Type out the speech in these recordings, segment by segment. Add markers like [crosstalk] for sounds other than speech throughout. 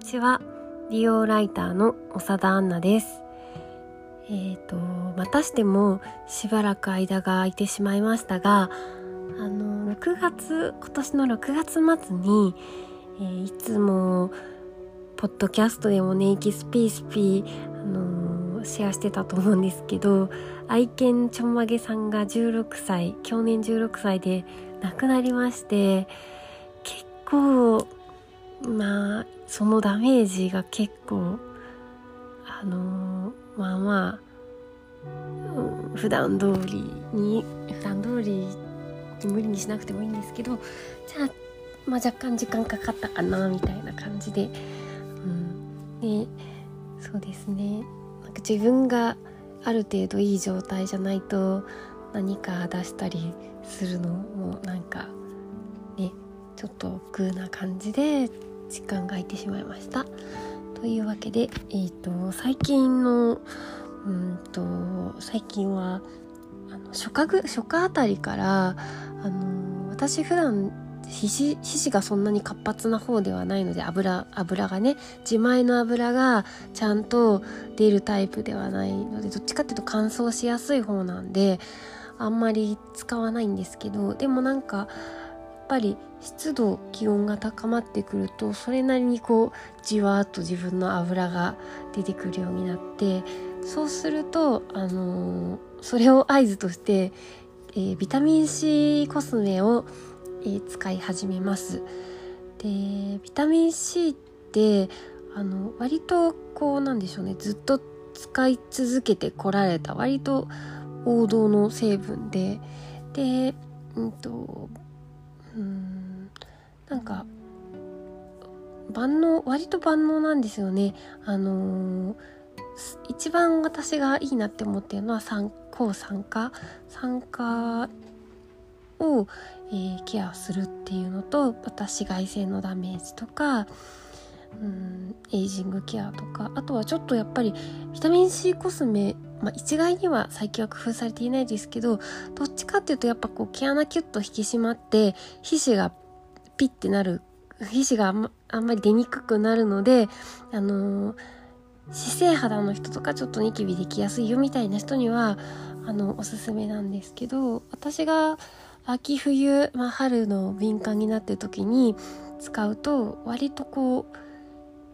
にちは。美容ライターの長田杏奈です。えっ、ー、とまたしてもしばらく間が空いてしまいましたがあの6月今年の6月末に、えー、いつもポッドキャストでもねエキスピースピー、あのー、シェアしてたと思うんですけど愛犬ちょんまげさんが16歳去年16歳で亡くなりまして結構まあそのダメージが結構あのまあまあ普段通りに普段通り無理にしなくてもいいんですけどじゃあ、まあ、若干時間かかったかなみたいな感じで、うん、でそうですね。なんか自分がある程度いい状態じゃないと何か出したりするのもなんかねちょっと億劫な感じで時間が空いてしまいました。というわけで、えーと、最近のうんと最近はあの初夏初夏あたりからあの私普段皮脂皮脂がそんなに活発な方ではないので油油がね自前の油がちゃんと出るタイプではないのでどっちかっていうと乾燥しやすい方なんであんまり使わないんですけどでもなんかぱり湿度気温が高まってくるとそれなりにこうじわーっと自分の油が出てくるようになってそうするとあのー、それを合図として、えー、ビタミン C コスメを、えー、使い始めます。でビタミン C ってあの割とこうなんでしょうねずっと使い続けてこられた割と王道の成分ででうんとうん。なんか万能割と万能なんですよね。あのー、一番私がいいなって思ってるのは酸抗酸化。酸化を、えー、ケアするっていうのとまた紫外線のダメージとかうんエイジングケアとか。あとはちょっとやっぱりビタミン C コスメまあ、一概には最近は工夫されていないですけどどっちかっていうとやっぱこう毛穴キュッと引き締まって皮脂がピッてなる皮脂があんまあんまり出にくくなるのであのー、姿勢肌の人とかちょっとニキビできやすいよみたいな人にはあのおすすめなんですけど私が秋冬、まあ、春の敏感になってる時に使うと割とこう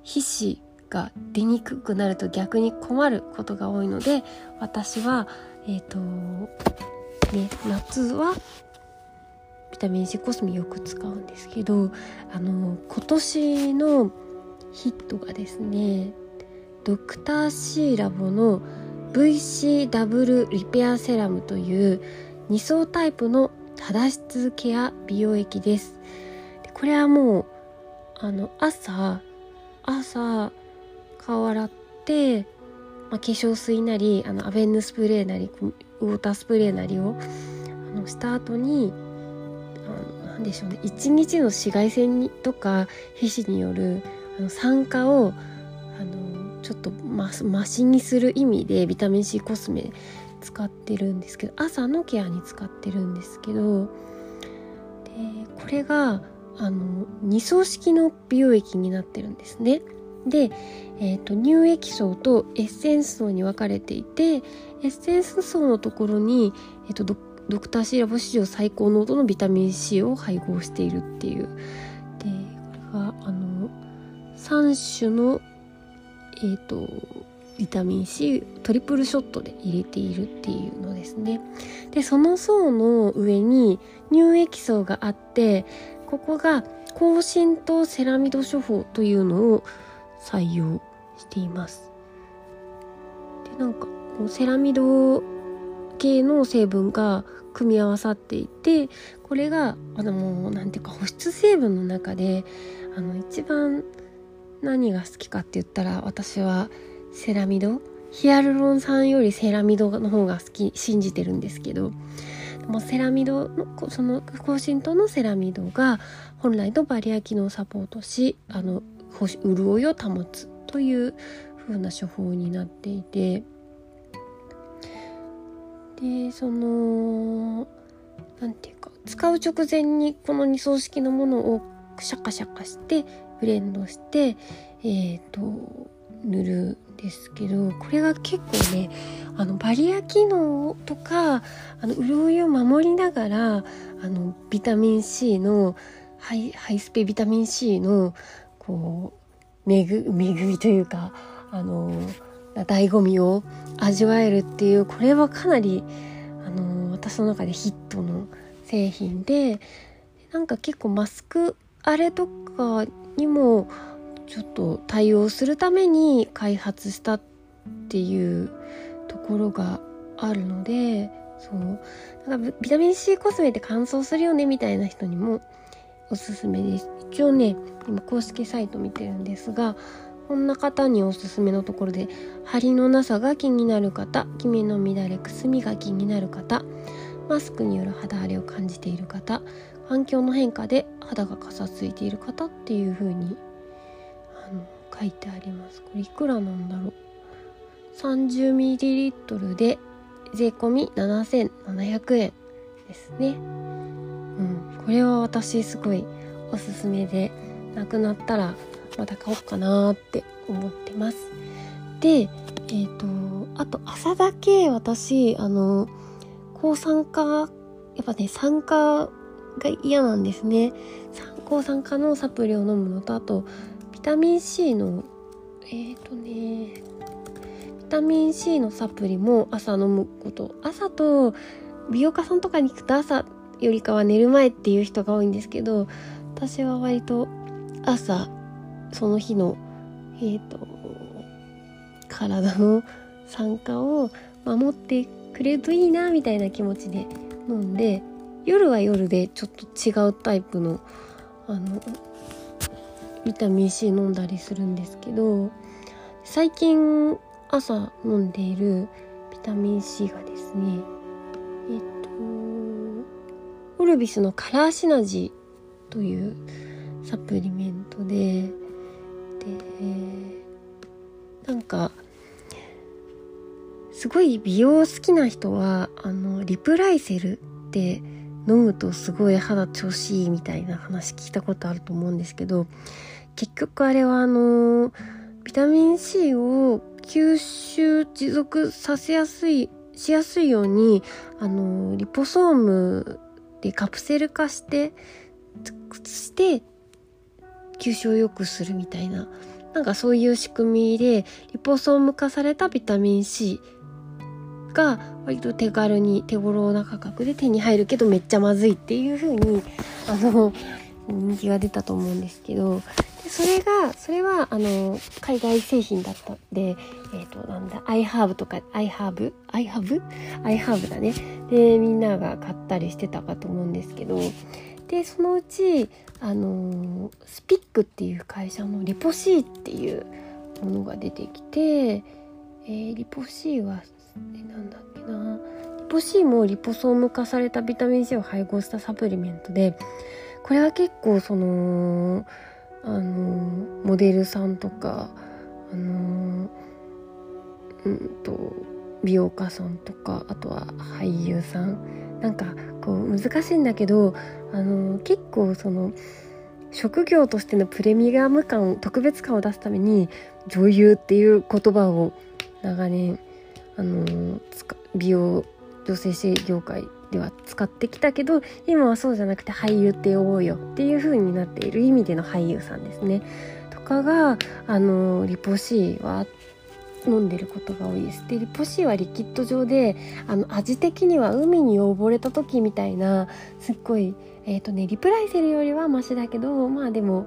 皮脂が出にくくなると逆に困ることが多いので私はえっ、ー、とね夏はビタミン C コスメよく使うんですけどあの今年のヒットがですねドクターシーラボの VC リペアセラムという2層タイプの肌質ケア美容液です。でこれはもうあの朝朝顔洗って、まあ、化粧水なりあのアベンヌスプレーなりウォータースプレーなりをあのした後に何でしょうね一日の紫外線にとか皮脂によるあの酸化をあのちょっとマシにする意味でビタミン C コスメ使ってるんですけど朝のケアに使ってるんですけどでこれがあの2層式の美容液になってるんですね。で、えーと、乳液層とエッセンス層に分かれていてエッセンス層のところに、えーと、ドドクターシーラボ史上最高濃度のビタミン C を配合しているっていう。でこれがあの3種のえっ、ー、とビタミン C トリプルショットで入れているっていうのですね。でその層の上に乳液層があってここが高浸透セラミド処方というのを採用しています。でなんかこうセラミド系の成分が組み合わさっていてこれがあのもう何ていうか保湿成分の中であの一番何が好きかって言ったら私はセラミドヒアルロン酸よりセラミドの方が好き信じてるんですけどもセラミドのその高浸透のセラミドが本来のバリア機能をサポートしあの潤いを保つという風な処方になっていてでその何て言うか使う直前にこの2層式のものをシャカシャカしてブレンドしてえっ、ー、と塗るんですけどこれが結構ねあのバリア機能とかあの潤いを守りながらあのビタミン C のハイハイスペビタミン C のこう恵みというかあの醍醐味を味わえるっていうこれはかなりあの私の中でヒットの製品でなんか結構マスクあれとかにもちょっと対応するために開発したっていうところがあるのでそう。だかビタミン C コスメって乾燥するよねみたいな人にもおすすめです。一応ね今公式サイト見てるんですがこんな方におすすめのところで張りのなさが気になる方キメの乱れくすみが気になる方マスクによる肌荒れを感じている方環境の変化で肌がかさついている方っていう風にあの書いてあります。これいくらなんだろう。30ml で税込7700円ですね。うん。これは私すごいおすすめでなくなったらまた買おうかなって思ってます。でえっ、ー、とあと朝だけ私あの抗酸化やっぱね酸化が嫌なんですね。抗酸化のサプリを飲むのとあとビタミン C のえっ、ー、とねビタミン C のサプリも朝飲むこと。朝と美容家さんとかに行くと朝よりかは寝る前っていう人が多いんですけど私は割と朝その日のえっ、ー、と体の酸化を守ってくれるといいなみたいな気持ちで飲んで夜は夜でちょっと違うタイプのあのビタミン C 飲んだりするんですけど最近朝飲んでいるビタミン C がですねえっとオルビスのカラーシナジーというサプリメントででなんかすごい美容好きな人はあのリプライセルって飲むとすごい肌調子いいみたいな話聞いたことあると思うんですけど結局あれはあのビタミン C を吸収持続させやすいしやすいようにあのリポソームでカプセル化してして吸収を良くするみたいななんかそういう仕組みでリポソーム化されたビタミン C が割と手軽に手頃な価格で手に入るけどめっちゃまずいっていう風にあの人気が出たと思うんですけどでそれがそれはあの海外製品だったんでえっ、ー、となんだ iHerb とか iHerb?iHerb?iHerb だねでみんなが買ったりしてたかと思うんですけどでそのうちあのスピックっていう会社のリポシーっていうものが出てきて、えー、リポシーはえなんだっけな。リポシーもリポソーム化されたビタミン C を配合したサプリメントでこれは結構そのあのモデルさんとかあのうんと美容家さんとかあとは俳優さんなんかこう難しいんだけどあの結構その職業としてのプレミアム感特別感を出すために女優っていう言葉を長年あの美容女性性業界では使ってきたけど今はそうじゃなくて俳優って呼ぼうよっていう風になっている意味での俳優さんですね。とかがあのリポ C は飲んでることが多いです。でリポ C はリキッド状であの味的には海に溺れた時みたいなすっごいえっ、ー、とねリプライセルよりはマシだけどまあでも、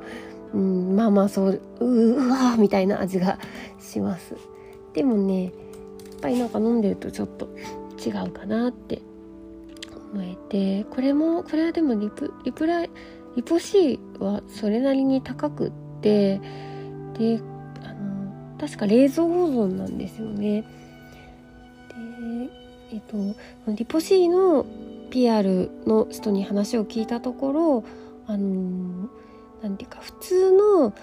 うん、まあまあそううわみたいな味がします。でもねやっぱりなんか飲んでるとちょっと違うかなって思えてこれもこれはでもリプリプライリポ C はそれなりに高くってで確か冷蔵保存なんですよね。で、えっと、リポシーの PR の人に話を聞いたところ、あのなんていうか、普通の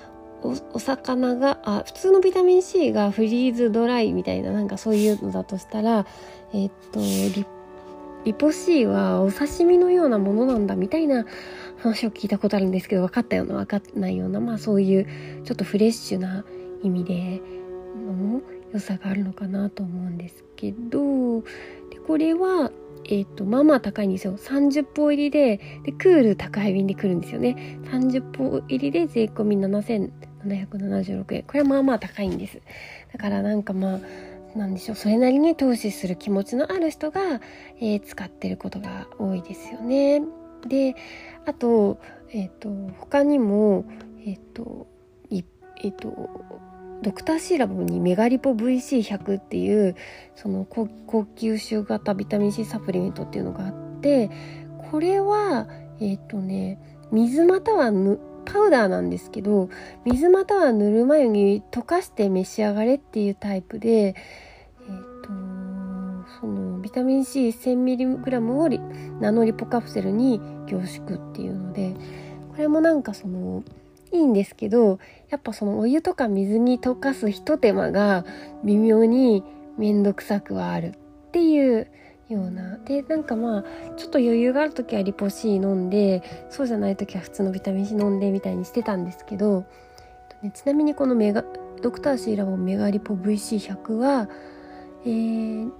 お魚があ普通のビタミン C がフリーズドライみたいななんかそういうのだとしたらえっとリリポ C はお刺身のようなものなんだみたいな話を聞いたことあるんですけど分かったような分かんないようなまあそういうちょっとフレッシュな意味での良さがあるのかなと思うんですけどでこれはえっ、ー、とまあまあ高いんですよ。30本入りででクール高い便で来るんですよね。30本入りで税込み7776円。これはまあまあ高いんです。だからなんかまあなんでしょう。それなりに投資する気持ちのある人が、えー、使ってることが多いですよね。であとえっ、ー、と他にもえっ、ー、とえっ、とドクターシーラボにメガリポ VC100 っていうその高級種型ビタミン C サプリメントっていうのがあってこれはえっ、ー、とね水またはぬパウダーなんですけど水またはぬるま湯に溶かして召し上がれっていうタイプでえっ、ー、とそのビタミン C1000mg をナノリポカプセルに凝縮っていうのでこれもなんかそのいいんですけどやっぱそのお湯とか水に溶かすひと手間が微妙に面倒くさくはあるっていうような。でなんかまあちょっと余裕がある時はリポ C 飲んでそうじゃない時は普通のビタミン C 飲んでみたいにしてたんですけど、ね、ちなみにこのメガドクターシーラボメガリポ VC100 は、えー、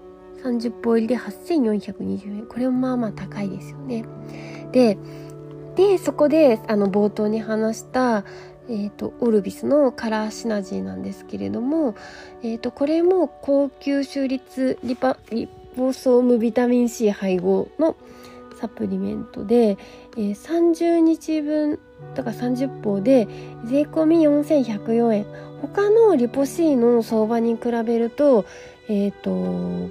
30本入りで8420円これもまあまあ高いですよね。ででそこであの冒頭に話したえーと、オルビスのカラーシナジーなんですけれども、えーと、これも高級州立リパリポソームビタミン C 配合のサプリメントで、えー、30日分だか30本で税込み4104円他のリポ C の相場に比べるとえっ、ー、と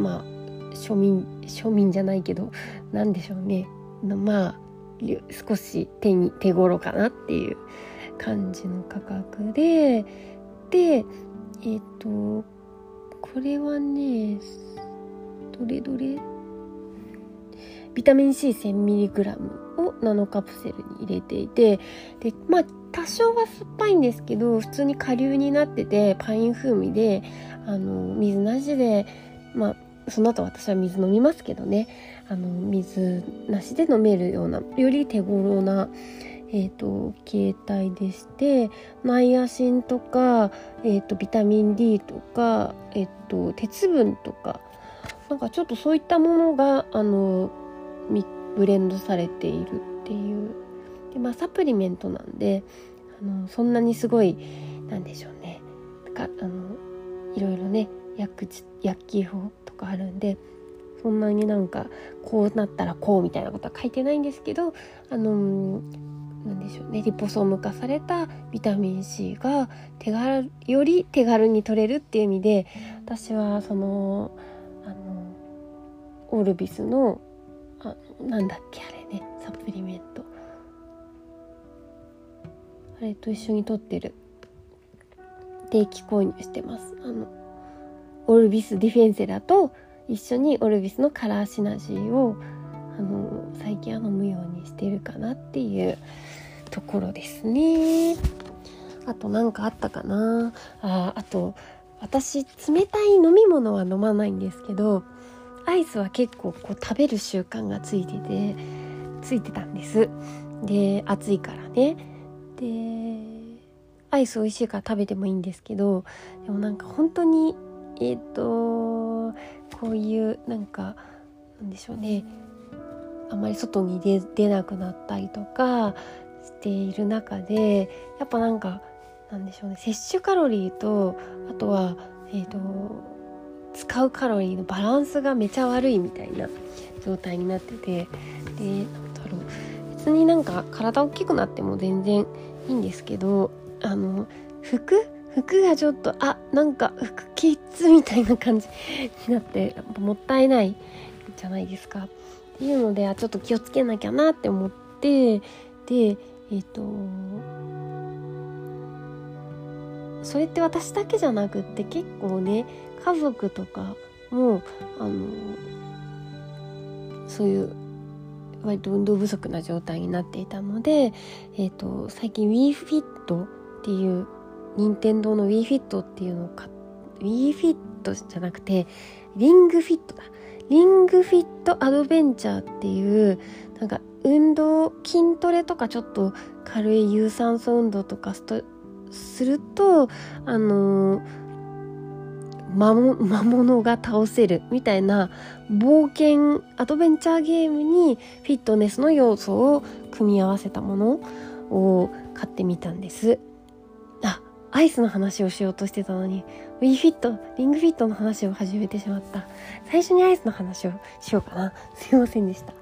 まあ庶民庶民じゃないけど何でしょうね。まあ少し手に手頃かなっていう感じの価格ででえっ、ー、とこれはねどれどれ？ビタミン C1000mg をナノカプセルに入れていてでまあ多少は酸っぱいんですけど普通に顆粒になっててパイン風味であの水なしでまあその後私は水飲みますけどね。あの水なしで飲めるようなより手頃な、えーと、携帯でしてナイアシンとか、えーと、ビタミン D とか、えーと、鉄分とかなんかちょっとそういったものがあのブレンドされているっていう。で、まあ、サプリメントなんであのそんなにすごいなんでしょうね。かあのいろいろね薬薬機法とかあるんでそんなになんかこうなったらこうみたいなことは書いてないんですけどあのなんでしょうね。リポソーム化されたビタミン C が手軽より手軽に取れるっていう意味で私はそのあのオルビスのあなんだっけあれね。サプリメント。あれと一緒に取ってる。定期購入してます。あのオルビスディフェンセラと一緒にオルビスのカラーシナジーをあの最近は飲むようにしてるかなっていうところですね。あと何かあったかな？ああと私冷たい飲み物は飲まないんですけどアイスは結構こう食べる習慣がついててついてたんです。で暑いからね。でアイス美味しいから食べてもいいんですけどでもなんか本当にえっ、ー、とこういうなんかなんでしょうね。あまり外に出出なくなったりとかしている中でやっぱなんかなんでしょうね。摂取カロリーとあとはえっ、ー、と使うカロリーのバランスがめちゃ悪いみたいな状態になっててでなんだろう。別になんか体大きくなっても全然いいんですけどあの服服がちょっとあなんか服キッズみたいな感じになってもったいないじゃないですか。っていうのであちょっと気をつけなきゃなって思ってでえっ、ー、とそれって私だけじゃなくって結構ね家族とかもあのそういう割と運動不足な状態になっていたので、えーと、最近 WeFit っていう任天堂の WeFit っていうのを買 WeFit じゃなくてリングフィットだ。リングフィットアドベンチャーっていうなんか運動筋トレとかちょっと軽い有酸素運動とかするとあの [laughs] 魔物が倒せるみたいな冒険アドベンチャーゲームにフィットネスの要素を組み合わせたものを買ってみたんです。アイスの話をしようとしてたのに w フィットリングフィットの話を始めてしまった。最初にアイスの話をしようかな。すいませんでした。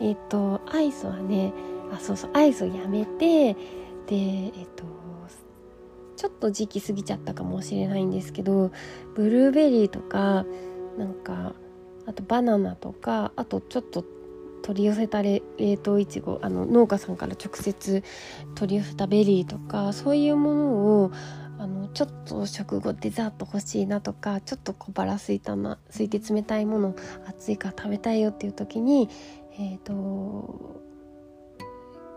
えっ、ー、とアイスはねあそうそうアイスをやめてでえっ、ー、とちょっと時期過ぎちゃったかもしれないんですけどブルーベリーとかなんかあとバナナとかあとちょっと取り寄せた冷凍いちごあの農家さんから直接取り寄せたベリーとかそういうものをあのちょっと食後デザート欲しいなとかちょっと小腹すいたな空いて冷たいもの暑いから食べたいよっていう時にえっ、ー、と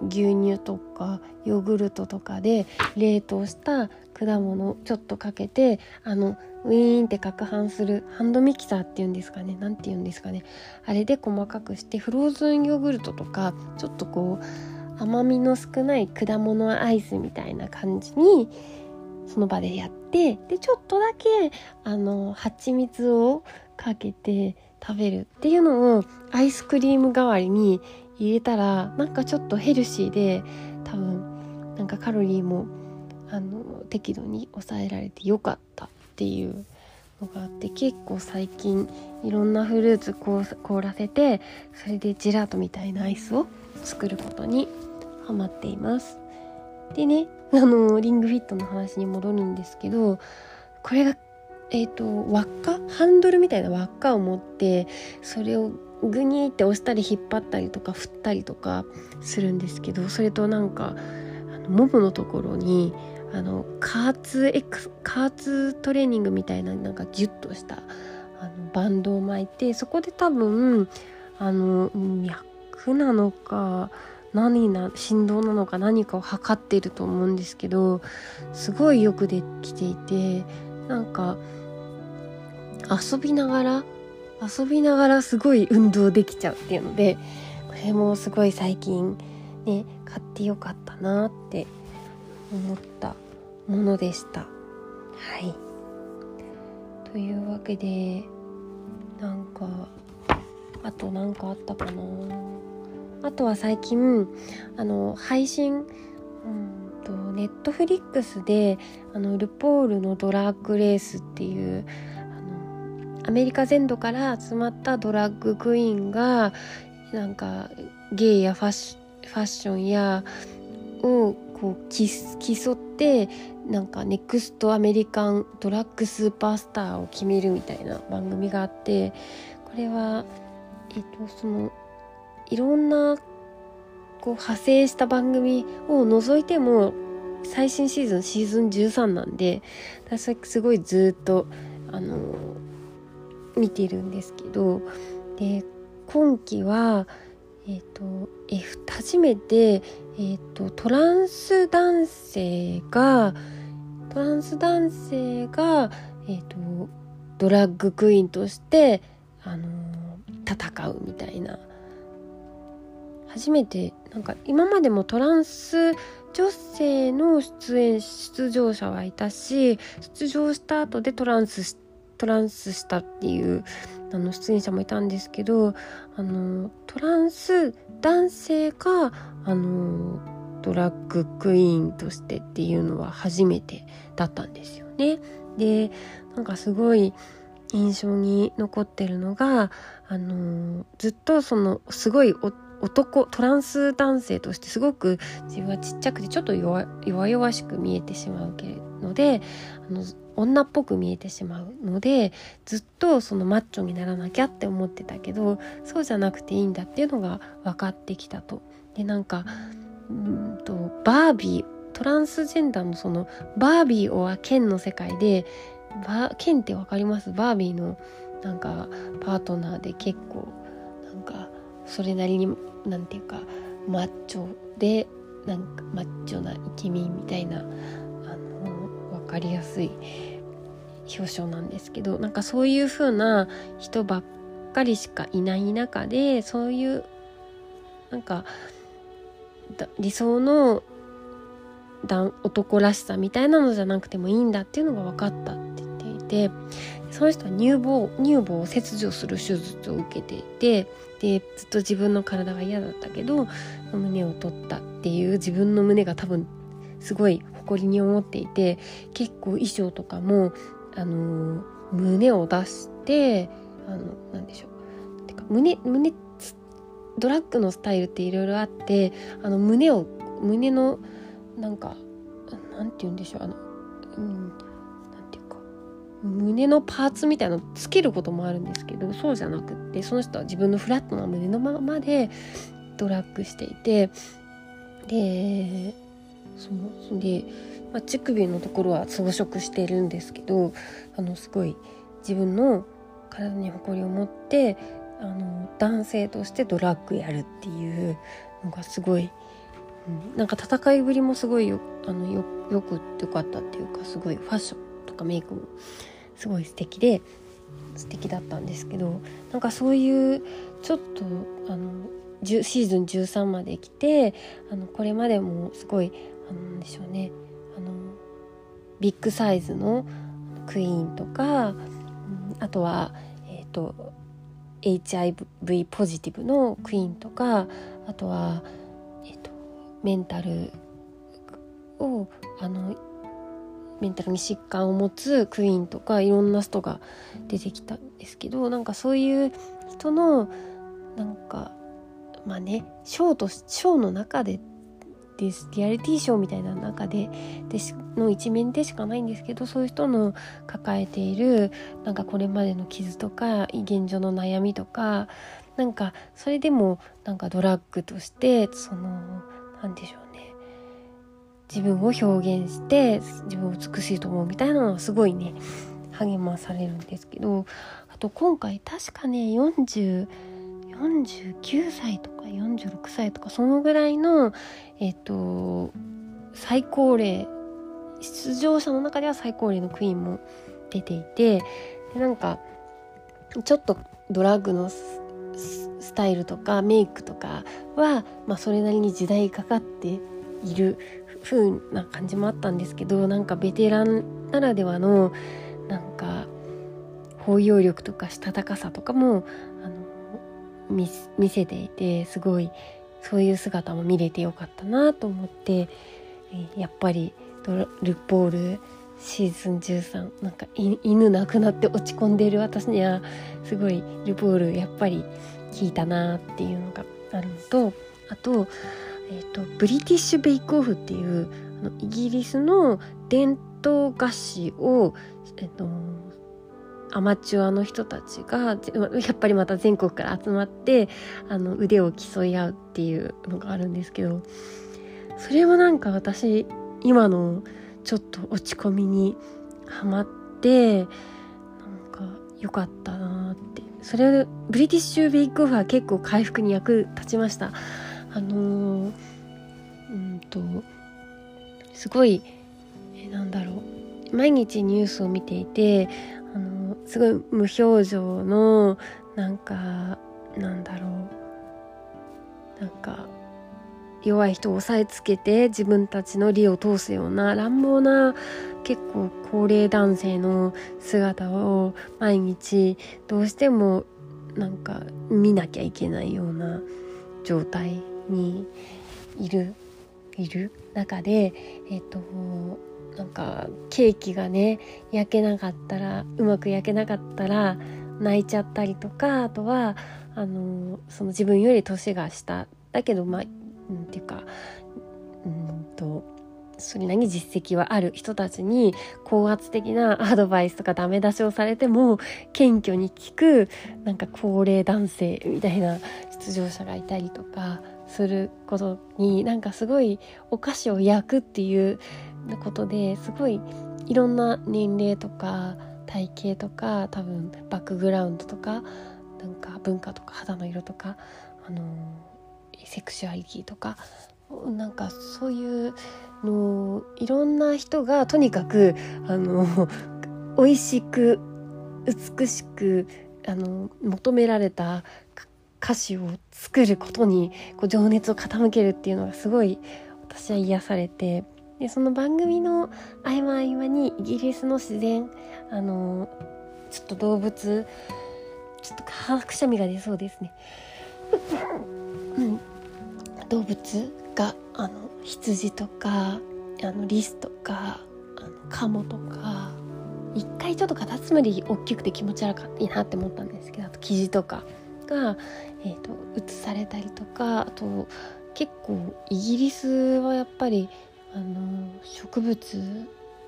牛乳とかヨーグルトとかで冷凍した果物ちょっとかけてあのウィーンって攪拌するハンドミキサーっていうんですかね何て言うんですかね。あれで細かくしてフローズンヨーグルトとかちょっとこう甘みの少ない果物アイスみたいな感じにその場でやってでちょっとだけあの蜂蜜をかけて食べるっていうのをアイスクリーム代わりに入れたらなんかちょっとヘルシーで多分なんかカロリーもあの適度に抑えられてよかったっていうのがあって結構最近いろんなフルーツ凍らせてそれでジェラートみたいなアイスを作ることにハマっています。でねあのリングフィットの話に戻るんですけどこれがえっ、ー、と輪っか？ハンドルみたいな輪っかを持ってそれをグニーって押したり引っ張ったりとか振ったりとかするんですけどそれとなんかあのモブのところにあの加圧エク加圧トレーニングみたいななんかギュッとしたあのバンドを巻いてそこで多分あの脈なのか何な振動なのか何かを測っていると思うんですけどすごいよくできていてなんか遊びながら遊びながらすごい運動できちゃうっていうのでこれもすごい最近ね買ってよかったなって思ったものでした。はいというわけでなんかあと何かあったかな？あとは最近あの配信うんとネットフリックスであのルポールのドラッグレースっていうアメリカ全土から集まったドラッグクイーンがなんかゲイやファッファッションやをこう競ってなんかネクストアメリカンドラッグスーパースターを決めるみたいな番組があってこれはえっとそのいろんなこう派生した番組を除いても最新シーズンシーズン13なんで私すごいずっとあの見てるんですけどで今期はえ、ー、とえ初めて、えーと、トランス男性がトランス男性が、えーと、ドラッグクイーンとして、あの戦うみたいな。初めてなんか今までもトランス女性の出演出場者はいたし出場した後でトランスしてトランスしたっていうあの出演者もいたんですけどあのトランス男性があのドラッグクイーンとしてっていうのは初めてだったんですよね。でなんかすごい印象に残ってるのがあのずっとそのすごい男トランス男性としてすごく自分はちっちゃくてちょっと弱々しく見えてしまうけのであの女っぽく見えてしまうのでずっとそのマッチョにならなきゃって思ってたけどそうじゃなくていいんだっていうのが分かってきたと。でなんかうんとバービートランスジェンダーのそのバービーはケンの世界でバケンって分かります？バービーのなんかパートナーで結構なんかそれなりになんていうかマッチョでなんかマッチョなイケメンみたいなかりやすい表彰なんですけどなんかそういう風な人ばっかりしかいない中でそういうなんか理想の男らしさみたいなのじゃなくてもいいんだっていうのが分かったって言っていてその人は乳房乳房を切除する手術を受けていてでずっと自分の体が嫌だったけど胸を取ったっていう自分の胸が多分すごい誇りに思っていて結構衣装とかもあの胸を出してあのなんでしょう。てか胸胸ドラッグのスタイルっていろいろあってあの胸を胸のなんかなんて言うんでしょう。あの、うん、なんていうか。胸のパーツみたいなのつけることもあるんですけどそうじゃなくってその人は自分のフラットな胸のままでドラッグしていてでそので、まあ、乳首のところは装飾してるんですけどあのすごい自分の体に誇りを持ってあの男性としてドラッグやるっていうのがすごい、うん、なんか戦いぶりもすごいよあのよよくよかったっていうかすごいファッションとかメイクもすごい素敵で素敵だったんですけどなんかそういうちょっとあのシーズン13まで来てあのこれまでもすごいあのなんでしょうね。あのビッグサイズのクイーンとか、あとはえ、ー、と HIV ポジティブのクイーンとかあとは、えーと、メンタルをあのメンタルに疾患を持つクイーンとかいろんな人が出てきたんですけどなんかそういう人のなんかまあねショーとショーの中でです。リアリティショーみたいな中ででの一面でしかないんですけどそういう人の抱えているなんかこれまでの傷とか現状の悩みとかなんかそれでもなんかドラッグとしてその何でしょうね。自分を表現して自分を美しいと思うみたいなのはすごいね励まされるんですけどあと今回確かね40 49歳とか46歳とかそのぐらいのえっ、と最高齢出場者の中では最高齢のクイーンも出ていてでなんかちょっとドラッグのスタイルとかメイクとかは、まあ、それなりに時代かかっている風な感じもあったんですけどなんかベテランならではのなんか包容力とかしたたかさとかも見せていてすごいそういう姿も見れてよかったなと思って、やっぱりルポールシーズン13なんか犬亡くなって落ち込んでいる私にはすごいルポールやっぱり効いたなっていうのがあるのとあと,、えーと、ブリティッシュ・ベイクオフっていうあのイギリスの伝統菓子を、えーとアマチュアの人たちがやっぱりまた全国から集まってあの腕を競い合うっていうのがあるんですけどそれもなんか私今のちょっと落ち込みにはまってなんか良かったなって。それブリティッシュ・ベイクオフは結構回復に役立ちました。あのー、うんとすごいえなんだろう。毎日ニュースを見ていてすごい無表情のなんかなんだろう。なんか弱い人を押さえつけて自分たちの利を通すような乱暴な結構高齢男性の姿を毎日どうしてもなんか見なきゃいけないような状態にいるいる中でえっ、となんかケーキがね焼けなかったらうまく焼けなかったら泣いちゃったりとかあとはあのその自分より年が下だけどまあうんていうかうんとそれなりに実績はある人たちに高圧的な [laughs] アドバイスとかダメ出しをされても謙虚に聞くなんか高齢男性みたいな出場者がいたりとかすることになんかすごいお菓子を焼くっていうなことですごいいろんな年齢とか体型とか多分バックグラウンドとかなんか文化とか肌の色とか、あのセクシュアリティとかなんかそういうのいろんな人がとにかくあの美味しく美しくあの求められた歌詞を作ることにこう情熱を傾けるっていうのがすごい私は癒されてでその番組の合間合間にイギリスの自然あのちょっと動物ちょっとくしゃみが出そうですね、うん、動物があの羊とかあのリスとかあのカモとか一回ちょっとカタツムリ大きくて気持ち悪かったいいなって思ったんですけどあとキジとかが、えーと、映されたりとかあと結構イギリスはやっぱりあの植物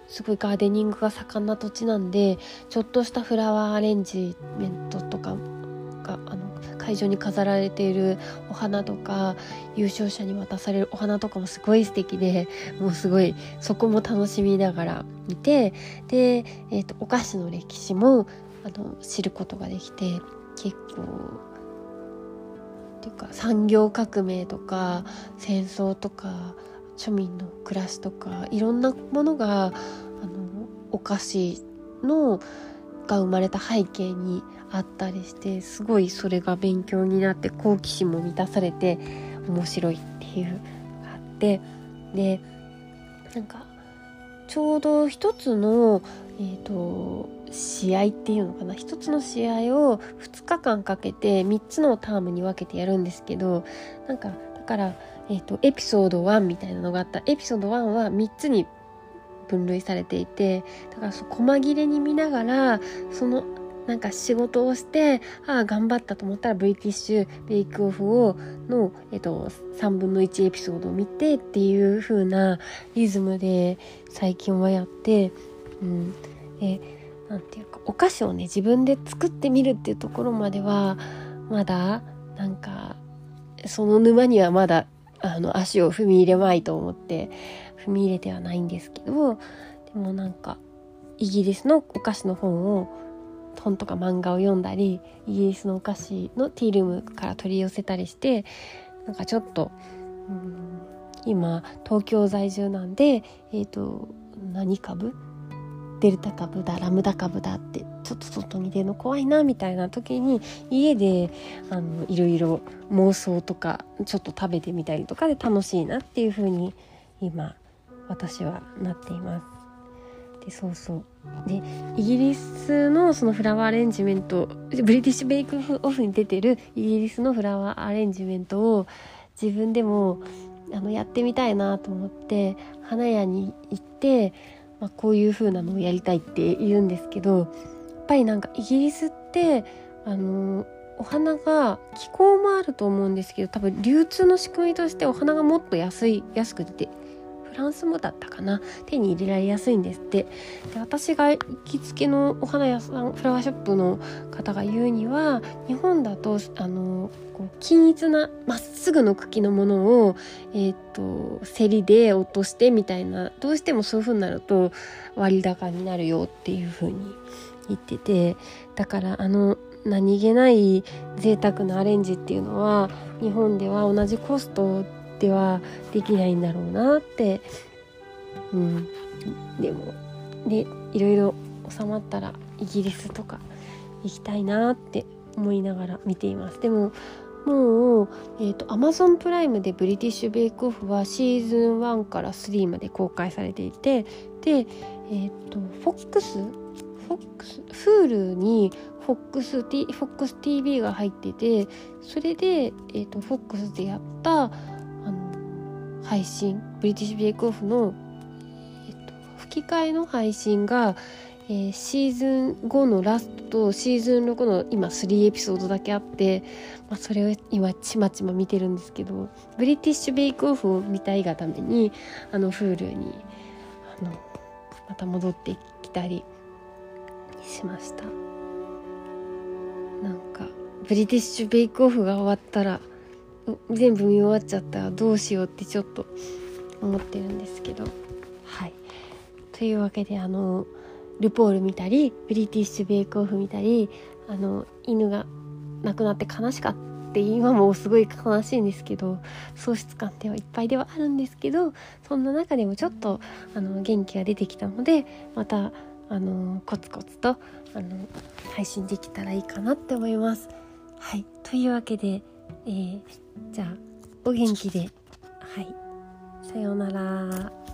すごいガーデニングが盛んな土地なんでちょっとしたフラワーアレンジメントとかがあの会場に飾られているお花とか優勝者に渡されるお花とかもすごい素敵でもうすごいそこも楽しみながら見てで、えーと、お菓子の歴史もあの知ることができて結構っていうか産業革命とか戦争とか庶民の暮らしとかいろんなものがあのお菓子のが生まれた背景にあったりしてすごいそれが勉強になって好奇心も満たされて面白いっていうのがあってでなんかちょうど一つの、えーと、試合っていうのかな一つの試合を2日間かけて3つのタームに分けてやるんですけどなんかだから、えーと、エピソード1みたいなのがあった。エピソード1は3つに分類されていてだからそ細切れに見ながらそのなんか仕事をしてああ頑張ったと思ったらブリティッシュベイクオフをの、えっと、3分の1エピソードを見てっていう風なリズムで最近はやって、うん、えなんていうかお菓子をね自分で作ってみるっていうところまではまだなんかその沼にはまだあの足を踏み入れまいと思って踏み入れてはないんですけどでもなんかイギリスのお菓子の本を本とか漫画を読んだりイギリスのお菓子のティールームから取り寄せたりしてなんかちょっと、うん、今東京在住なんでえっ、ー、と何株デルタ株だラムダ株だってちょっと外に出るの怖いなみたいな時に家であのいろいろ妄想とかちょっと食べてみたりとかで楽しいなっていう風に今私はなっています。でそうそうでイギリスのそのフラワーアレンジメントブリティッシュベイクオフに出てるイギリスのフラワーアレンジメントを自分でもあのやってみたいなと思って花屋に行って、まあ、こういう風なのをやりたいって言うんですけどやっぱりなんかイギリスってあのお花が気候もあると思うんですけど多分流通の仕組みとしてお花がもっと安い安くてランスもだったかな。手に入れられやすいんですって。で私が行きつけのお花屋さんフラワーショップの方が言うには日本だとあのこう均一なまっすぐの茎のものを、えーと、競りで落としてみたいなどうしてもそういう風になると割高になるよっていう風に言ってて。だからあの何気ない贅沢なアレンジっていうのは日本では同じコストではできないんだろうなって。うん。でもでいろいろ収まったらイギリスとか行きたいなって思いながら見ています。でももう、えーと、Amazon プライムでブリティッシュ・ベイクオフはシーズン1から3まで公開されていてで、えっ、ー、と FOX FOX Hulu に FOX, FOX TV が入っててそれで、えーと、と FOX でやった配信ブリティッシュ・ベイクオフの、えっと、吹き替えの配信が、えー、シーズン5のラストとシーズン6の今3エピソードだけあって、まあ、それを今ちまちま見てるんですけどブリティッシュ・ベイクオフを見たいがためにあの Hulu にあのまた戻ってきたりしました。なんかブリティッシュ・ベイクオフが終わったら全部見終わっちゃったらどうしようってちょっと思ってるんですけど。はい。というわけであのルポール見たりブリティッシュ・ベイク・オフ見たりあの犬が亡くなって悲しかった今もすごい悲しいんですけど喪失感ではいっぱいではあるんですけどそんな中でもちょっとあの元気が出てきたのでまたあのコツコツとあの配信できたらいいかなって思います。はい。というわけでえー、じゃあお元気ではいさようなら。